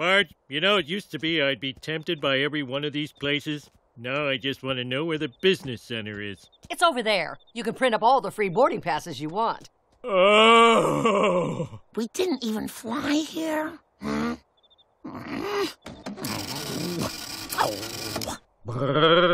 Marge, you know, it used to be I'd be tempted by every one of these places. Now I just want to know where the business center is. It's over there. You can print up all the free boarding passes you want. Oh! We didn't even fly here. Huh?